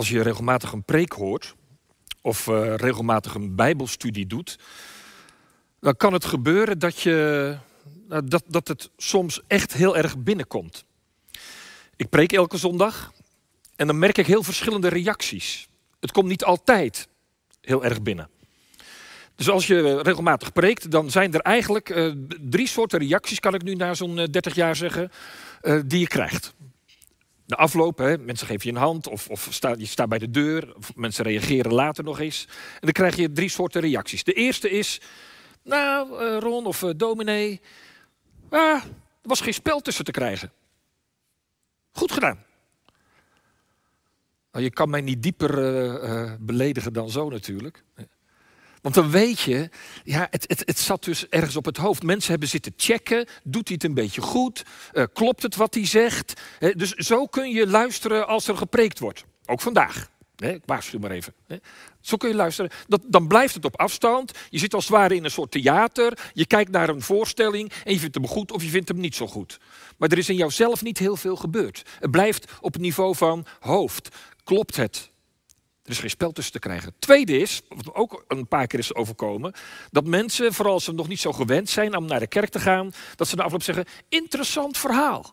als je regelmatig een preek hoort of uh, regelmatig een bijbelstudie doet, dan kan het gebeuren dat, je, nou, dat, dat het soms echt heel erg binnenkomt. Ik preek elke zondag en dan merk ik heel verschillende reacties. Het komt niet altijd heel erg binnen. Dus als je regelmatig preekt, dan zijn er eigenlijk uh, drie soorten reacties, kan ik nu na zo'n 30 jaar zeggen, die je krijgt de afloop, mensen geven je een hand of, of sta, je staat bij de deur, of mensen reageren later nog eens. En dan krijg je drie soorten reacties. De eerste is, nou uh, Ron of uh, dominee, ah, er was geen spel tussen te krijgen. Goed gedaan. Nou, je kan mij niet dieper uh, beledigen dan zo natuurlijk. Want dan weet je, ja, het, het, het zat dus ergens op het hoofd. Mensen hebben zitten checken, doet hij het een beetje goed? Uh, klopt het wat hij zegt? dus zo kun je luisteren als er gepreekt wordt. Ook vandaag. Ik waarschuw maar even. Zo kun je luisteren. Dat, dan blijft het op afstand. Je zit als het ware in een soort theater. Je kijkt naar een voorstelling en je vindt hem goed of je vindt hem niet zo goed. Maar er is in jouzelf niet heel veel gebeurd. Het blijft op het niveau van hoofd. Klopt het? Er is geen spel tussen te krijgen. Tweede is, wat ook een paar keer is overkomen, dat mensen, vooral als ze nog niet zo gewend zijn om naar de kerk te gaan, dat ze na afloop zeggen, interessant verhaal.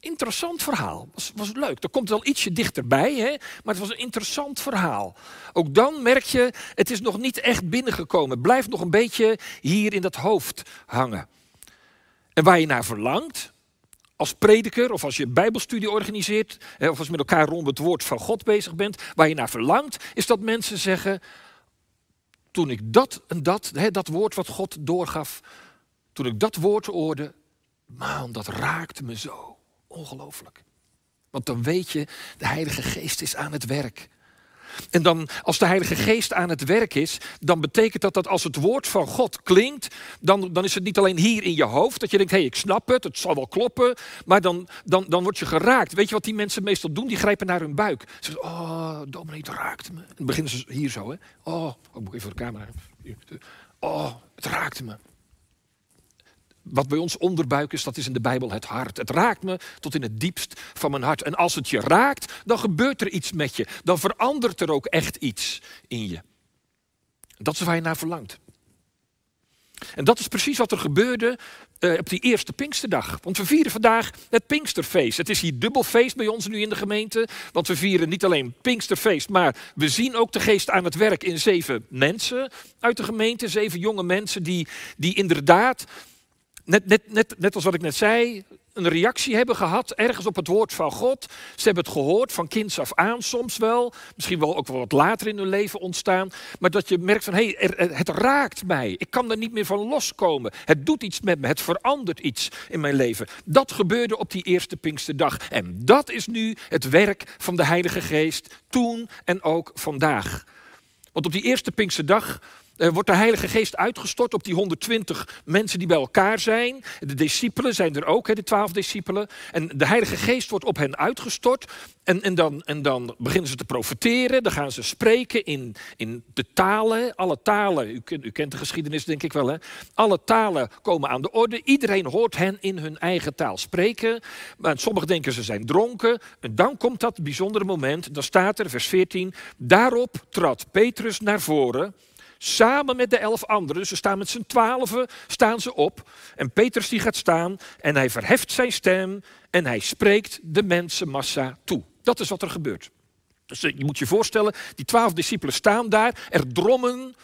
Interessant verhaal. Was, was leuk. Er komt wel ietsje dichterbij, hè? maar het was een interessant verhaal. Ook dan merk je, het is nog niet echt binnengekomen. Het blijft nog een beetje hier in dat hoofd hangen. En waar je naar verlangt, als prediker of als je bijbelstudie organiseert, of als je met elkaar rond het woord van God bezig bent, waar je naar verlangt, is dat mensen zeggen, toen ik dat en dat, dat woord wat God doorgaf, toen ik dat woord hoorde, man, dat raakte me zo. Ongelooflijk. Want dan weet je, de Heilige Geest is aan het werk. En dan, als de Heilige Geest aan het werk is, dan betekent dat dat als het woord van God klinkt, dan, dan is het niet alleen hier in je hoofd, dat je denkt, hé, hey, ik snap het, het zal wel kloppen, maar dan, dan, dan word je geraakt. Weet je wat die mensen meestal doen? Die grijpen naar hun buik. Ze zeggen, oh, dominee, het raakte me. En dan beginnen ze hier zo, hè. Oh, oh ik moet even voor de camera. Oh, het raakte me. Wat bij ons onderbuik is, dat is in de Bijbel het hart. Het raakt me tot in het diepst van mijn hart. En als het je raakt, dan gebeurt er iets met je. Dan verandert er ook echt iets in je. Dat is waar je naar verlangt. En dat is precies wat er gebeurde uh, op die eerste Pinksterdag. Want we vieren vandaag het Pinksterfeest. Het is hier dubbel feest bij ons nu in de gemeente. Want we vieren niet alleen Pinksterfeest, maar we zien ook de geest aan het werk in zeven mensen uit de gemeente. Zeven jonge mensen die, die inderdaad net, net, net, net als wat ik net zei, een reactie hebben gehad ergens op het woord van God. Ze hebben het gehoord van kinds af aan soms wel. Misschien wel ook wel wat later in hun leven ontstaan. Maar dat je merkt van hé, hey, het raakt mij. Ik kan er niet meer van loskomen. Het doet iets met me. Het verandert iets in mijn leven. Dat gebeurde op die eerste Pinksterdag. En dat is nu het werk van de Heilige Geest. Toen en ook vandaag. Want op die eerste Pinksterdag uh, wordt de Heilige Geest uitgestort op die 120 mensen die bij elkaar zijn. De discipelen zijn er ook, hè, de twaalf discipelen. En de Heilige Geest wordt op hen uitgestort. En, en, dan, en dan beginnen ze te profiteren. Dan gaan ze spreken in, in de talen. Alle talen, u, u kent de geschiedenis denk ik wel. Hè? Alle talen komen aan de orde. Iedereen hoort hen in hun eigen taal spreken. Maar sommigen denken ze zijn dronken. En dan komt dat bijzondere moment. Dan staat er, vers 14. Daarop trad Petrus naar voren Samen met de elf anderen, dus ze staan met z'n twaalfen, staan ze op. En Petrus die gaat staan en hij verheft zijn stem en hij spreekt de mensenmassa toe. Dat is wat er gebeurt. Dus eh, je moet je voorstellen, die twaalf discipelen staan daar, er drommen,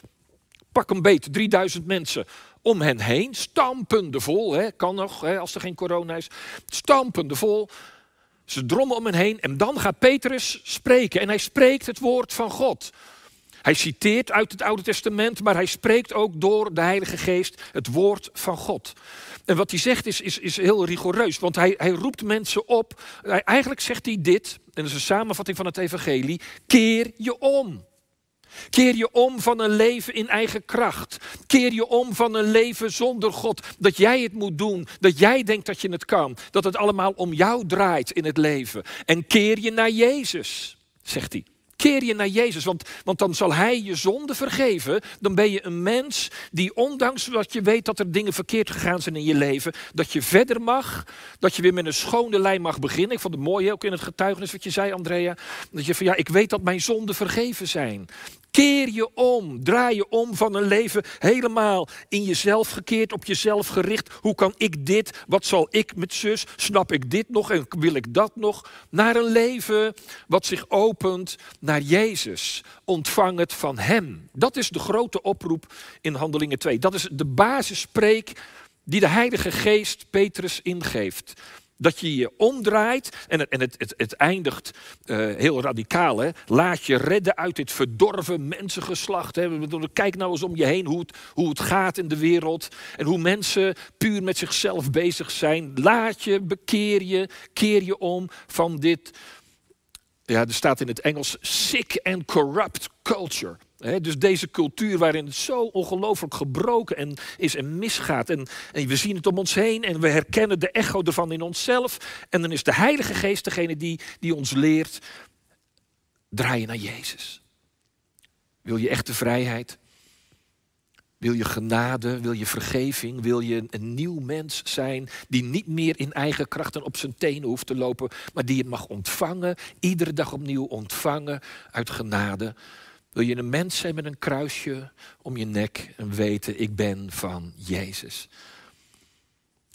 pak een beet, 3000 mensen om hen heen, stampende vol, hè, kan nog hè, als er geen corona is, stampende vol. Ze drommen om hen heen en dan gaat Petrus spreken en hij spreekt het woord van God. Hij citeert uit het Oude Testament, maar hij spreekt ook door de Heilige Geest het woord van God. En wat hij zegt is, is, is heel rigoureus, want hij, hij roept mensen op. eigenlijk zegt hij dit, en dat is een samenvatting van het Evangelie: keer je om. Keer je om van een leven in eigen kracht. Keer je om van een leven zonder God. Dat jij het moet doen. Dat jij denkt dat je het kan. Dat het allemaal om jou draait in het leven. En keer je naar Jezus, zegt hij. Keer je naar Jezus, want, want dan zal Hij je zonde vergeven. Dan ben je een mens die ondanks dat je weet dat er dingen verkeerd gegaan zijn in je leven, dat je verder mag, dat je weer met een schone lijn mag beginnen. Ik vond het mooi ook in het getuigenis wat je zei, Andrea. Dat je van ja, ik weet dat mijn zonden vergeven zijn. Keer je om, draai je om van een leven helemaal in jezelf gekeerd, op jezelf gericht. Hoe kan ik dit? Wat zal ik met zus? Snap ik dit nog en wil ik dat nog? Naar een leven wat zich opent naar Jezus. Ontvang het van Hem. Dat is de grote oproep in Handelingen 2. Dat is de basisspreek die de Heilige Geest Petrus ingeeft. Dat je je omdraait en het, het, het, het eindigt uh, heel radicaal. Hè? Laat je redden uit dit verdorven mensengeslacht. Hè? Kijk nou eens om je heen hoe het, hoe het gaat in de wereld. En hoe mensen puur met zichzelf bezig zijn. Laat je, bekeer je, keer je om van dit. Ja, er staat in het Engels sick and corrupt culture dus deze cultuur waarin het zo ongelooflijk gebroken en is en misgaat. En, en, we zien het om ons heen en we herkennen de echo ervan in onszelf. En dan is de Heilige Geest degene die, die ons leert. Draai je naar Jezus. Wil je echte vrijheid? Wil je genade? Wil je vergeving? Wil je een nieuw mens zijn die niet meer in eigen krachten op zijn tenen hoeft te lopen, maar die het mag ontvangen, iedere dag opnieuw ontvangen uit genade? Wil je een mens zijn met een kruisje om je nek en weten, ik ben van Jezus.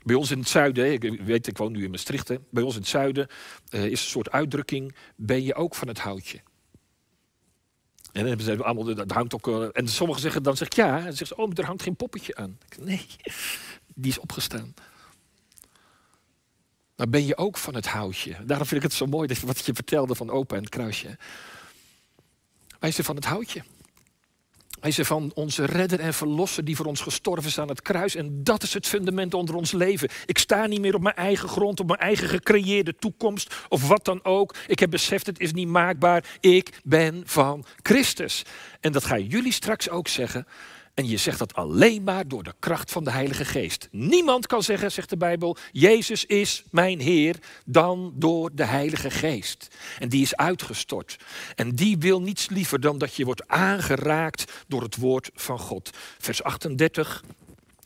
Bij ons in het zuiden, ik weet, ik woon nu in Maastricht, bij ons in het zuiden uh, is een soort uitdrukking, ben je ook van het houtje? En dan hebben ze allemaal, dat hangt ook, uh, en sommigen zeggen dan, zeg ik ja, en dan zeggen ze, oh, er hangt geen poppetje aan. nee, die is opgestaan. Maar ben je ook van het houtje? Daarom vind ik het zo mooi wat je vertelde van opa en het kruisje. Wij zijn van het houtje. Wij zijn van onze redder en verlosser die voor ons gestorven is aan het kruis. En dat is het fundament onder ons leven. Ik sta niet meer op mijn eigen grond, op mijn eigen gecreëerde toekomst of wat dan ook. Ik heb beseft, het is niet maakbaar. Ik ben van Christus. En dat gaan jullie straks ook zeggen. En je zegt dat alleen maar door de kracht van de Heilige Geest. Niemand kan zeggen, zegt de Bijbel, Jezus is mijn Heer, dan door de Heilige Geest. En die is uitgestort. En die wil niets liever dan dat je wordt aangeraakt door het woord van God. Vers 38,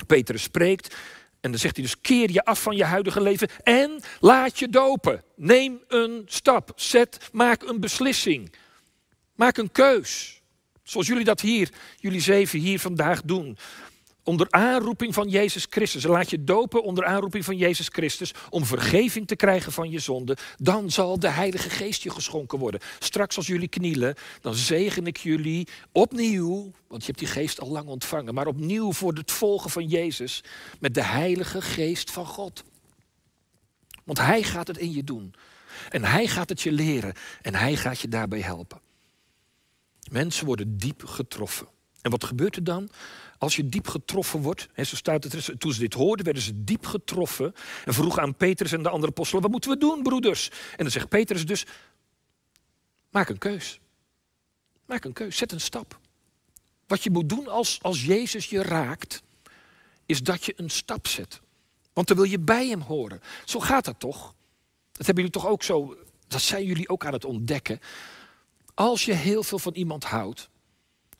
Petrus spreekt. En dan zegt hij dus: keer je af van je huidige leven en laat je dopen. Neem een stap. Zet, maak een beslissing. Maak een keus. Zoals jullie dat hier, jullie zeven hier vandaag doen. Onder aanroeping van Jezus Christus. En laat je dopen onder aanroeping van Jezus Christus. Om vergeving te krijgen van je zonde. Dan zal de Heilige Geest je geschonken worden. Straks als jullie knielen, dan zegen ik jullie opnieuw. Want je hebt die geest al lang ontvangen. Maar opnieuw voor het volgen van Jezus. Met de Heilige Geest van God. Want Hij gaat het in je doen. En Hij gaat het je leren. En Hij gaat je daarbij helpen. Mensen worden diep getroffen. En wat gebeurt er dan? Als je diep getroffen wordt, hè, zo staat het, toen ze dit hoorden, werden ze diep getroffen en vroegen aan Petrus en de andere apostelen, wat moeten we doen, broeders? En dan zegt Petrus dus, maak een keus. Maak een keus, zet een stap. Wat je moet doen als, als Jezus je raakt, is dat je een stap zet. Want dan wil je bij hem horen. Zo gaat dat toch? Dat hebben jullie toch ook zo, dat zijn jullie ook aan het ontdekken. Als je heel veel van iemand houdt,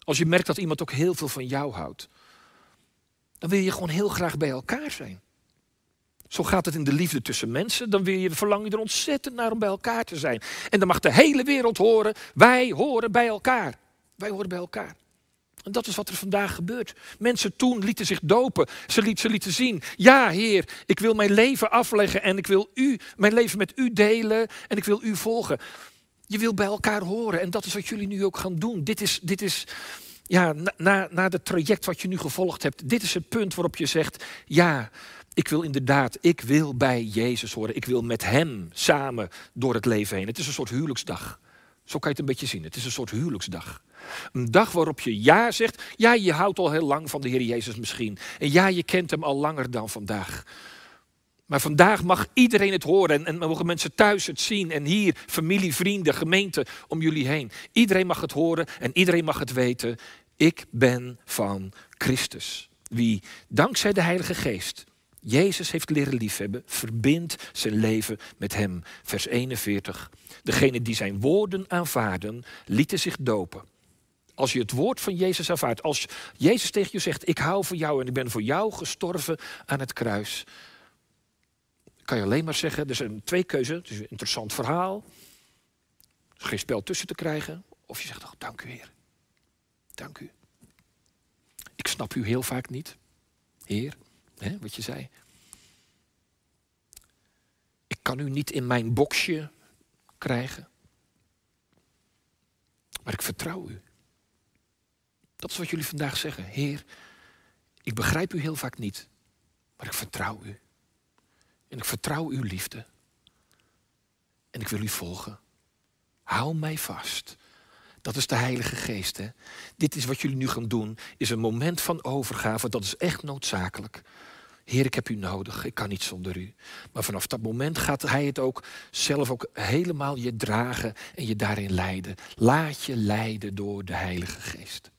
als je merkt dat iemand ook heel veel van jou houdt, dan wil je gewoon heel graag bij elkaar zijn. Zo gaat het in de liefde tussen mensen. Dan wil je, verlang je er ontzettend naar om bij elkaar te zijn. En dan mag de hele wereld horen, wij horen bij elkaar. Wij horen bij elkaar. En dat is wat er vandaag gebeurt. Mensen toen lieten zich dopen. Ze, liet, ze lieten zien, ja Heer, ik wil mijn leven afleggen en ik wil u, mijn leven met u delen en ik wil u volgen. Je wil bij elkaar horen en dat is wat jullie nu ook gaan doen. Dit is, dit is ja, na, na het traject wat je nu gevolgd hebt, dit is het punt waarop je zegt, ja, ik wil inderdaad, ik wil bij Jezus horen. Ik wil met Hem samen door het leven heen. Het is een soort huwelijksdag. Zo kan je het een beetje zien. Het is een soort huwelijksdag. Een dag waarop je ja zegt. Ja, je houdt al heel lang van de Heer Jezus misschien. En ja, je kent Hem al langer dan vandaag. Maar vandaag mag iedereen het horen en, en mogen mensen thuis het zien. En hier, familie, vrienden, gemeente om jullie heen. Iedereen mag het horen en iedereen mag het weten. Ik ben van Christus. Wie dankzij de Heilige Geest Jezus heeft leren liefhebben, verbindt zijn leven met hem. Vers 41. Degene die zijn woorden aanvaarden, lieten zich dopen. Als je het woord van Jezus aanvaardt, als Jezus tegen je zegt: Ik hou van jou en ik ben voor jou gestorven aan het kruis, kan je alleen maar zeggen: er zijn twee keuzes. Het is een interessant verhaal. Er geen spel tussen te krijgen. Of je zegt: oh, Dank u, Heer. Dank u. Ik snap u heel vaak niet, Heer, hè, wat je zei. Ik kan u niet in mijn boxje krijgen. Maar ik vertrouw u. Dat is wat jullie vandaag zeggen. Heer, ik begrijp u heel vaak niet, maar ik vertrouw u. En ik vertrouw uw liefde. En ik wil u volgen. Hou mij vast. Dat is de Heilige Geest. Hè? Dit is wat jullie nu gaan doen, is een moment van overgave. Dat is echt noodzakelijk. Heer, ik heb u nodig. Ik kan niet zonder u. Maar vanaf dat moment gaat hij het ook zelf ook helemaal je dragen en je daarin leiden. Laat je leiden door de Heilige Geest.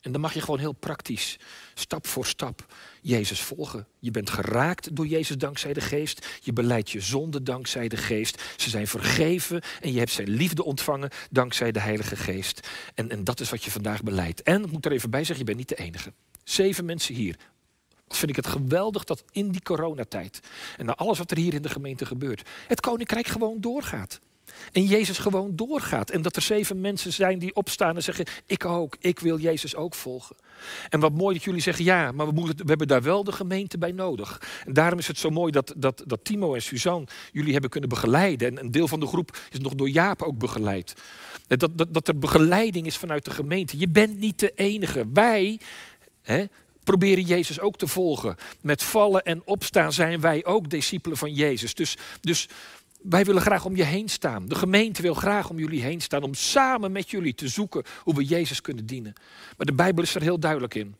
En dan mag je gewoon heel praktisch, stap voor stap, Jezus volgen. Je bent geraakt door Jezus dankzij de geest. Je beleidt je zonde dankzij de geest. Ze zijn vergeven en je hebt zijn liefde ontvangen dankzij de Heilige Geest. En, en dat is wat je vandaag beleidt. En ik moet er even bij zeggen, je bent niet de enige. Zeven mensen hier. Vind ik het geweldig dat in die coronatijd en na alles wat er hier in de gemeente gebeurt, het koninkrijk gewoon doorgaat. En Jezus gewoon doorgaat. En dat er zeven mensen zijn die opstaan en zeggen: Ik ook, ik wil Jezus ook volgen. En wat mooi dat jullie zeggen: Ja, maar we, moeten, we hebben daar wel de gemeente bij nodig. En daarom is het zo mooi dat, dat, dat Timo en Suzanne jullie hebben kunnen begeleiden. En een deel van de groep is nog door Jaap ook begeleid. Dat, dat, dat er begeleiding is vanuit de gemeente. Je bent niet de enige. Wij. Hè, proberen Jezus ook te volgen. Met vallen en opstaan zijn wij ook discipelen van Jezus. Dus, dus wij willen graag om je heen staan. De gemeente wil graag om jullie heen staan. Om samen met jullie te zoeken hoe we Jezus kunnen dienen. Maar de Bijbel is er heel duidelijk in.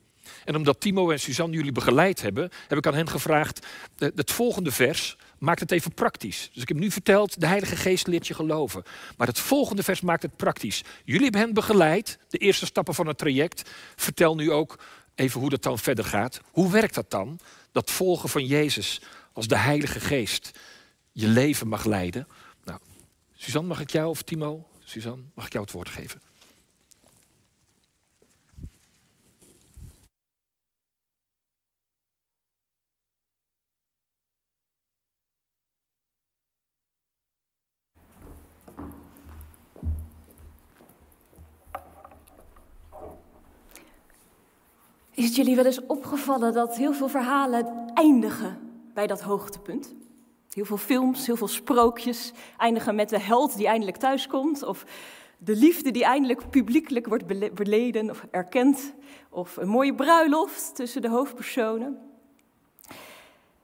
En omdat Timo en Suzanne jullie begeleid hebben, heb ik aan hen gevraagd: het volgende vers maakt het even praktisch. Dus ik heb nu verteld: de Heilige Geest leert je geloven. Maar het volgende vers maakt het praktisch. Jullie hebben hen begeleid, de eerste stappen van het traject. Vertel nu ook even hoe dat dan verder gaat. Hoe werkt dat dan? Dat volgen van Jezus als de Heilige Geest je leven mag leiden. Nou, Suzanne, mag ik jou of Timo? Suzanne, mag ik jou het woord geven? Is het jullie wel eens opgevallen dat heel veel verhalen eindigen bij dat hoogtepunt? Heel veel films, heel veel sprookjes eindigen met de held die eindelijk thuiskomt. Of de liefde die eindelijk publiekelijk wordt beleden of erkend. Of een mooie bruiloft tussen de hoofdpersonen.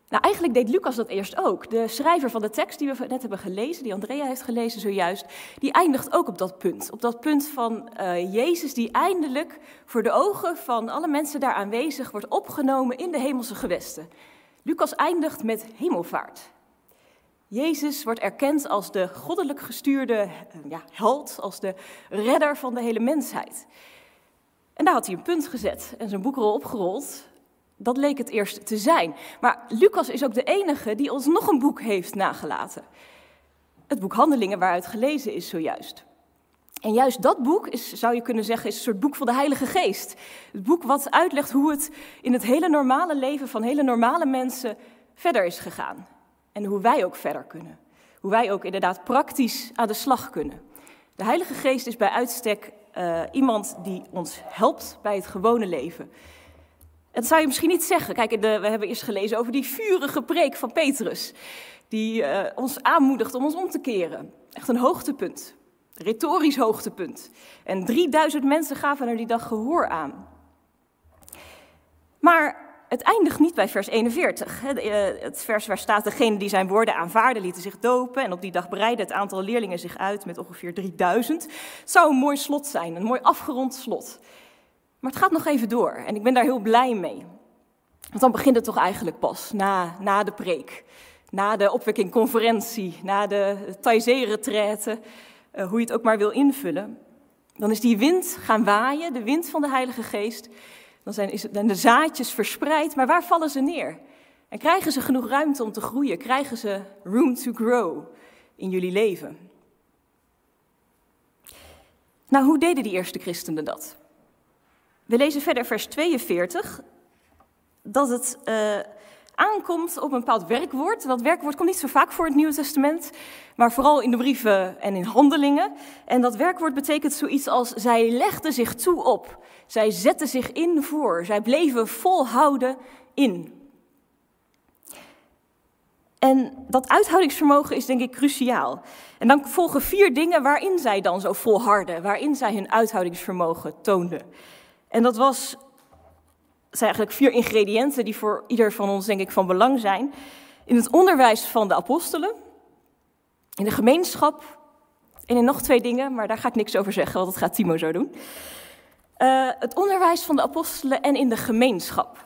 Nou, eigenlijk deed Lucas dat eerst ook. De schrijver van de tekst die we net hebben gelezen, die Andrea heeft gelezen zojuist, die eindigt ook op dat punt. Op dat punt van uh, Jezus die eindelijk voor de ogen van alle mensen daar aanwezig wordt opgenomen in de hemelse gewesten. Lucas eindigt met hemelvaart. Jezus wordt erkend als de goddelijk gestuurde eh, ja, held, als de redder van de hele mensheid. En daar had hij een punt gezet en zijn boekrol opgerold. Dat leek het eerst te zijn. Maar Lucas is ook de enige die ons nog een boek heeft nagelaten. Het boek Handelingen waaruit gelezen is zojuist. En juist dat boek is, zou je kunnen zeggen, is een soort boek van de Heilige Geest. Het boek wat uitlegt hoe het in het hele normale leven van hele normale mensen verder is gegaan. En hoe wij ook verder kunnen. Hoe wij ook inderdaad praktisch aan de slag kunnen. De Heilige Geest is bij uitstek uh, iemand die ons helpt bij het gewone leven. Dat zou je misschien niet zeggen. Kijk, we hebben eerst gelezen over die vurige preek van Petrus. Die uh, ons aanmoedigt om ons om te keren. Echt een hoogtepunt. Retorisch hoogtepunt. En 3000 mensen gaven er die dag gehoor aan. Maar het eindigt niet bij vers 41. Eh, het vers waar staat, degene die zijn woorden aanvaarden lieten zich dopen. En op die dag breidde het aantal leerlingen zich uit met ongeveer 3000. Het zou een mooi slot zijn, een mooi afgerond slot. Maar het gaat nog even door en ik ben daar heel blij mee. Want dan begint het toch eigenlijk pas, na, na de preek. Na de opwekkingconferentie, na de Taizé-retraite, uh, hoe je het ook maar wil invullen. Dan is die wind gaan waaien, de wind van de Heilige Geest. Dan zijn, is het, de zaadjes verspreid, maar waar vallen ze neer? En krijgen ze genoeg ruimte om te groeien? Krijgen ze room to grow in jullie leven? Nou, hoe deden die eerste christenen dat? We lezen verder vers 42 dat het uh, aankomt op een bepaald werkwoord. Dat werkwoord komt niet zo vaak voor in het Nieuwe Testament, maar vooral in de brieven en in handelingen. En dat werkwoord betekent zoiets als zij legden zich toe op. Zij zetten zich in voor. Zij bleven volhouden in. En dat uithoudingsvermogen is denk ik cruciaal. En dan volgen vier dingen waarin zij dan zo volharden, waarin zij hun uithoudingsvermogen toonden. En dat was, zijn eigenlijk vier ingrediënten die voor ieder van ons denk ik van belang zijn. In het onderwijs van de apostelen, in de gemeenschap en in nog twee dingen, maar daar ga ik niks over zeggen, want dat gaat Timo zo doen. Uh, het onderwijs van de apostelen en in de gemeenschap.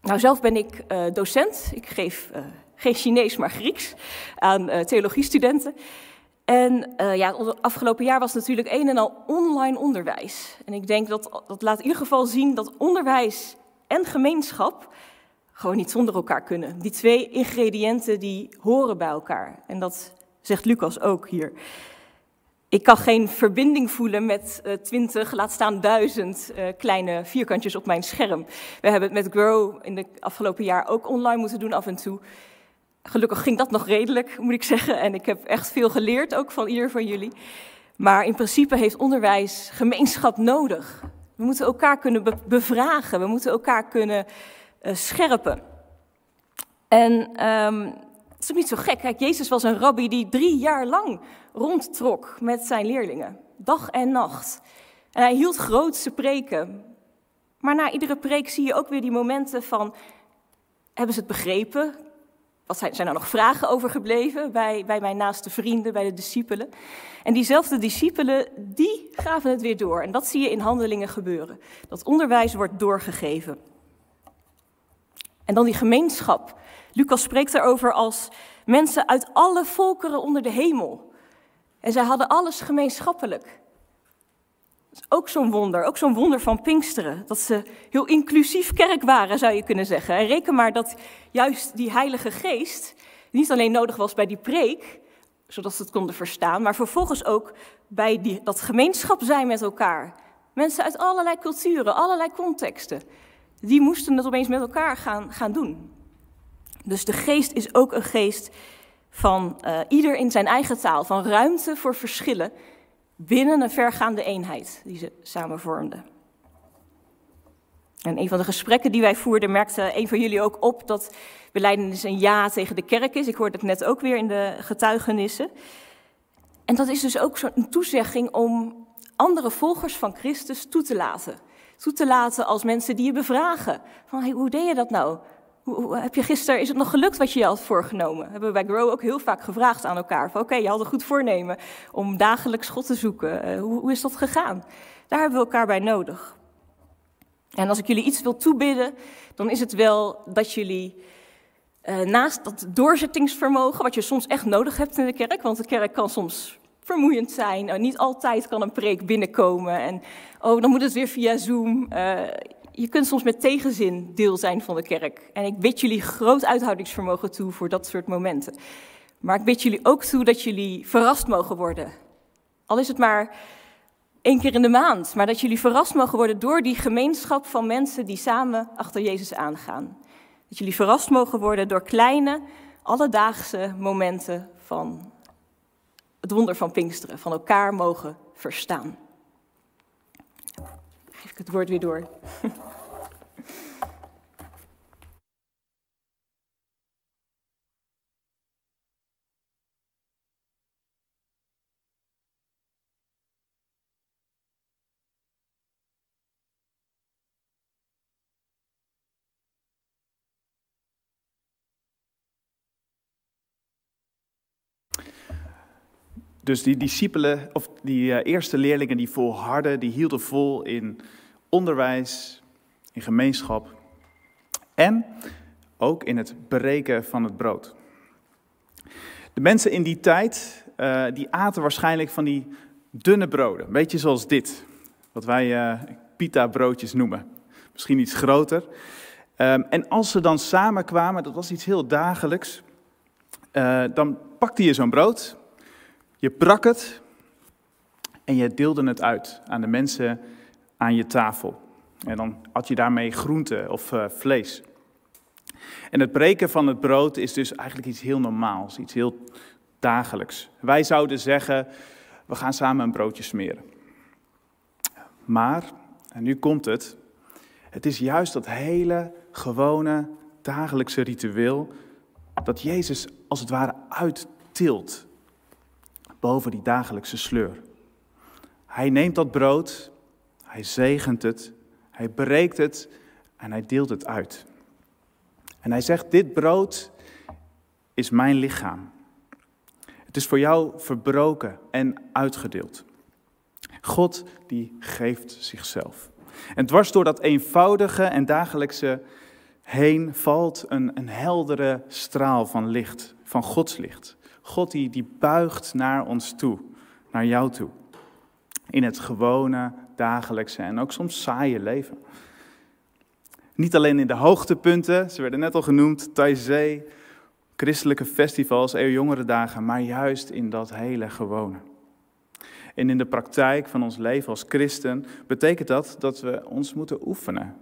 Nou, zelf ben ik uh, docent. Ik geef uh, geen Chinees, maar Grieks aan theologiestudenten. En ja, het afgelopen jaar was natuurlijk een en al online onderwijs. En ik denk dat dat laat in ieder geval zien dat onderwijs en gemeenschap gewoon niet zonder elkaar kunnen. Die twee ingrediënten die horen bij elkaar. En dat zegt Lucas ook hier. Ik kan geen verbinding voelen met uh, twintig, laat staan duizend uh, kleine vierkantjes op mijn scherm. We hebben het met Grow in de afgelopen jaar ook online moeten doen af en toe. Gelukkig ging dat nog redelijk, moet ik zeggen. En ik heb echt veel geleerd, ook van ieder van jullie. Maar in principe heeft onderwijs gemeenschap nodig. We moeten elkaar kunnen bevragen, we moeten elkaar kunnen uh, scherpen. En um, het is ook niet zo gek. Kijk, Jezus was een rabbi die drie jaar lang rondtrok met zijn leerlingen, dag en nacht. En hij hield grootse preken. Maar na iedere preek zie je ook weer die momenten van: hebben ze het begrepen? Wat zijn, zijn er nog vragen overgebleven bij, bij mijn naaste vrienden, bij de discipelen? En diezelfde discipelen, die gaven het weer door. En dat zie je in handelingen gebeuren. Dat onderwijs wordt doorgegeven. En dan die gemeenschap. Lucas spreekt erover als mensen uit alle volkeren onder de hemel. En zij hadden alles gemeenschappelijk ook zo'n wonder, ook zo'n wonder van Pinksteren. Dat ze heel inclusief kerk waren, zou je kunnen zeggen. En reken maar dat juist die Heilige Geest niet alleen nodig was bij die preek, zodat ze het konden verstaan, maar vervolgens ook bij die, dat gemeenschap zijn met elkaar. Mensen uit allerlei culturen, allerlei contexten, die moesten het opeens met elkaar gaan, gaan doen. Dus de geest is ook een geest van uh, ieder in zijn eigen taal, van ruimte voor verschillen binnen een vergaande eenheid die ze samen vormden. En een van de gesprekken die wij voerden, merkte een van jullie ook op dat beleidenis een ja tegen de kerk is. Ik hoorde het net ook weer in de getuigenissen. En dat is dus ook zo'n toezegging om andere volgers van Christus toe te laten. Toe te laten als mensen die je bevragen. Van, hey, hoe deed je dat nou? Hoe, heb je gisteren, is het nog gelukt wat je je had voorgenomen? Hebben we bij Grow ook heel vaak gevraagd aan elkaar. Oké, okay, je had een goed voornemen om dagelijks God te zoeken. Uh, hoe, is dat gegaan? Daar hebben we elkaar bij nodig. En als ik jullie iets wil toebidden, dan is het wel dat jullie uh, naast dat doorzettingsvermogen, wat je soms echt nodig hebt in de kerk, want de kerk kan soms vermoeiend zijn. Uh, niet altijd kan een preek binnenkomen en oh, dan moet het weer via Zoom. Je kunt soms met tegenzin deel zijn van de kerk. En ik bid jullie groot uithoudingsvermogen toe voor dat soort momenten. Maar ik bid jullie ook toe dat jullie verrast mogen worden. Al is het maar één keer in de maand, maar dat jullie verrast mogen worden door die gemeenschap van mensen die samen achter Jezus aangaan. Dat jullie verrast mogen worden door kleine, alledaagse momenten van het wonder van Pinksteren, van elkaar mogen verstaan. Ik het woord weer door. Dus die discipelen, of die uh, eerste leerlingen, die volharden, die hielden vol in onderwijs, in gemeenschap en ook in het breken van het brood. De mensen in die tijd, uh, die aten waarschijnlijk van die dunne broden, een beetje zoals dit, wat wij uh, pita broodjes noemen. Misschien iets groter. Ehm, en als ze dan samenkwamen, dat was iets heel dagelijks, uh, dan pakte je zo'n brood, je brak het en je deelde het uit aan de mensen aan je tafel. En dan had je daarmee groente of uh, vlees. En het breken van het brood is dus eigenlijk iets heel normaals, iets heel dagelijks. Wij zouden zeggen, we gaan samen een broodje smeren. Maar, en nu komt het, het is juist dat hele gewone dagelijkse ritueel dat Jezus als het ware uittilt boven die dagelijkse sleur. Hij neemt dat brood, hij zegent het, hij breekt het en hij deelt het uit. En hij zegt, dit brood is mijn lichaam. Het is voor jou verbroken en uitgedeeld. God die geeft zichzelf. En dwars door dat eenvoudige en dagelijkse heen valt een, een heldere straal van licht, van Gods licht. God die, die buigt naar ons toe, naar jou toe. In het gewone, dagelijkse en ook soms saaie leven. Niet alleen in de hoogtepunten, ze werden net al genoemd, Taizé, christelijke festivals, dagen, maar juist in dat hele gewone. En in de praktijk van ons leven als christen betekent dat dat we ons moeten oefenen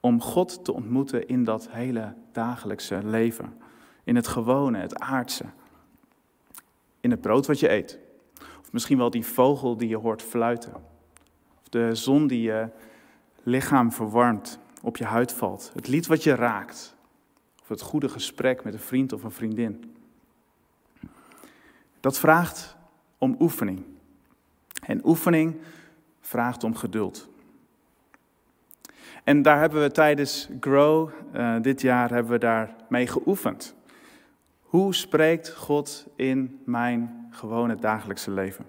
om God te ontmoeten in dat hele dagelijkse leven. In het gewone, het aardse. In het brood wat je eet. Of misschien wel die vogel die je hoort fluiten. De zon die je lichaam verwarmt, op je huid valt. Het lied wat je raakt. Of het goede gesprek met een vriend of een vriendin. Dat vraagt om oefening. En oefening vraagt om geduld. En daar hebben we tijdens Grow uh, dit jaar hebben we daar mee geoefend. Hoe spreekt God in mijn gewone dagelijkse leven?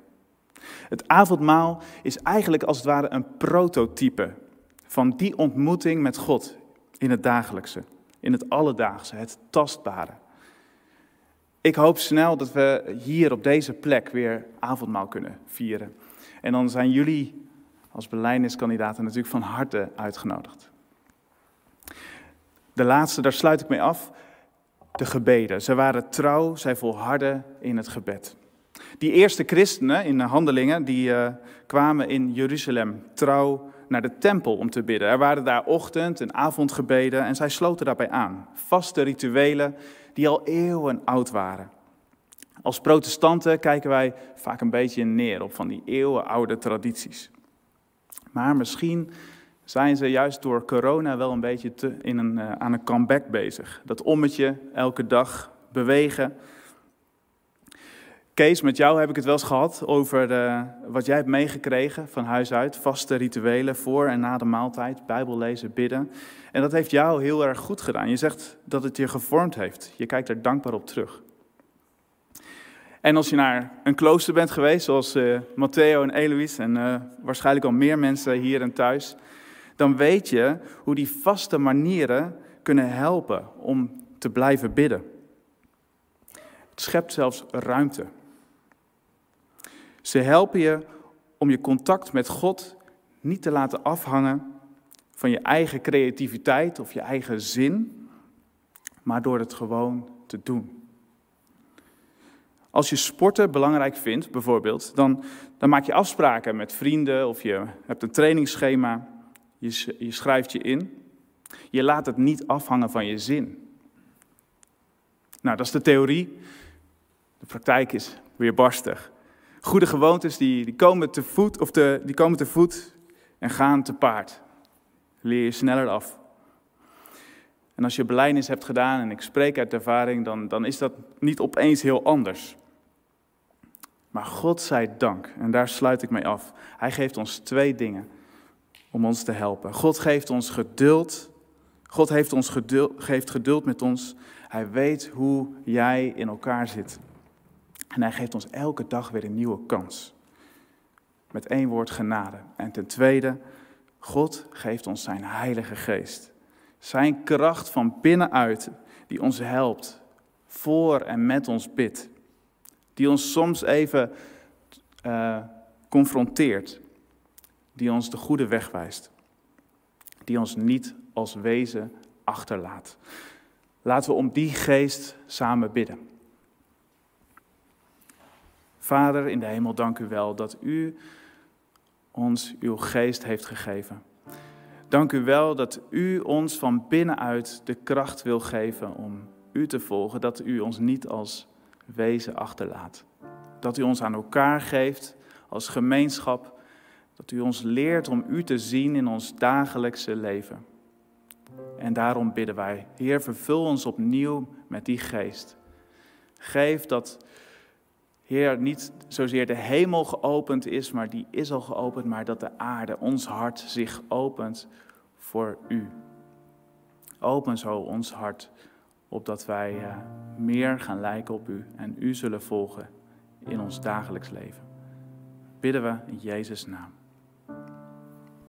Het avondmaal is eigenlijk als het ware een prototype van die ontmoeting met God in het dagelijkse, in het alledaagse, het tastbare. Ik hoop snel dat we hier op deze plek weer avondmaal kunnen vieren. En dan zijn jullie als beleidingskandidaten natuurlijk van harte uitgenodigd. De laatste, daar sluit ik mee af, de gebeden. Ze waren trouw, zij volharden in het gebed. Die eerste christenen in de handelingen, die uh, kwamen in Jeruzalem trouw naar de tempel om te bidden. Er waren daar ochtend- en avondgebeden en zij sloten daarbij aan. Vaste rituelen die al eeuwen oud waren. Als protestanten kijken wij vaak een beetje neer op van die eeuwenoude tradities. Maar misschien zijn ze juist door corona wel een beetje in een, uh, aan een comeback bezig. Dat ommetje, elke dag bewegen. Kees, met jou heb ik het wel eens gehad over uh, wat jij hebt meegekregen van huis uit. Vaste rituelen voor en na de maaltijd, Bijbel lezen, bidden. En dat heeft jou heel erg goed gedaan. Je zegt dat het je gevormd heeft. Je kijkt er dankbaar op terug. En als je naar een klooster bent geweest, zoals uh, Matteo en Eloise en uh, waarschijnlijk al meer mensen hier en thuis, dan weet je hoe die vaste manieren kunnen helpen om te blijven bidden. Het schept zelfs ruimte. Ze helpen je om je contact met God niet te laten afhangen van je eigen creativiteit of je eigen zin, maar door het gewoon te doen. Als je sporten belangrijk vindt, bijvoorbeeld, dan, dan maak je afspraken met vrienden of je hebt een trainingsschema, je, je schrijft je in. Je laat het niet afhangen van je zin. Nou, dat is de theorie. De praktijk is weer barstig. Goede gewoontes die, die, komen te voet, of die komen te voet en gaan te paard. Leer je sneller af. En als je beleidnis hebt gedaan, en ik spreek uit ervaring, dan, dan is dat niet opeens heel anders. Maar God zij dank, en daar sluit ik mee af. Hij geeft ons twee dingen om ons te helpen. God geeft ons geduld. God heeft ons geduld, geeft geduld met ons. Hij weet hoe jij in elkaar zit. En hij geeft ons elke dag weer een nieuwe kans. Met één woord genade. En ten tweede, God geeft ons zijn Heilige Geest. Zijn kracht van binnenuit die ons helpt, voor en met ons bidt. Die ons soms even uh, confronteert. Die ons de goede weg wijst. Die ons niet als wezen achterlaat. Laten we om die geest samen bidden. Vader in de hemel, dank u wel dat u ons uw geest heeft gegeven. Dank u wel dat u ons van binnenuit de kracht wil geven om u te volgen, dat u ons niet als wezen achterlaat. Dat u ons aan elkaar geeft als gemeenschap, dat u ons leert om u te zien in ons dagelijkse leven. En daarom bidden wij, Heer, vervul ons opnieuw met die geest. Geef dat, Heer, niet zozeer de hemel geopend is, maar die is al geopend, maar dat de aarde, ons hart, zich opent voor U. Open zo ons hart, opdat wij uh, meer gaan lijken op U en U zullen volgen in ons dagelijks leven. Bidden we in Jezus' naam.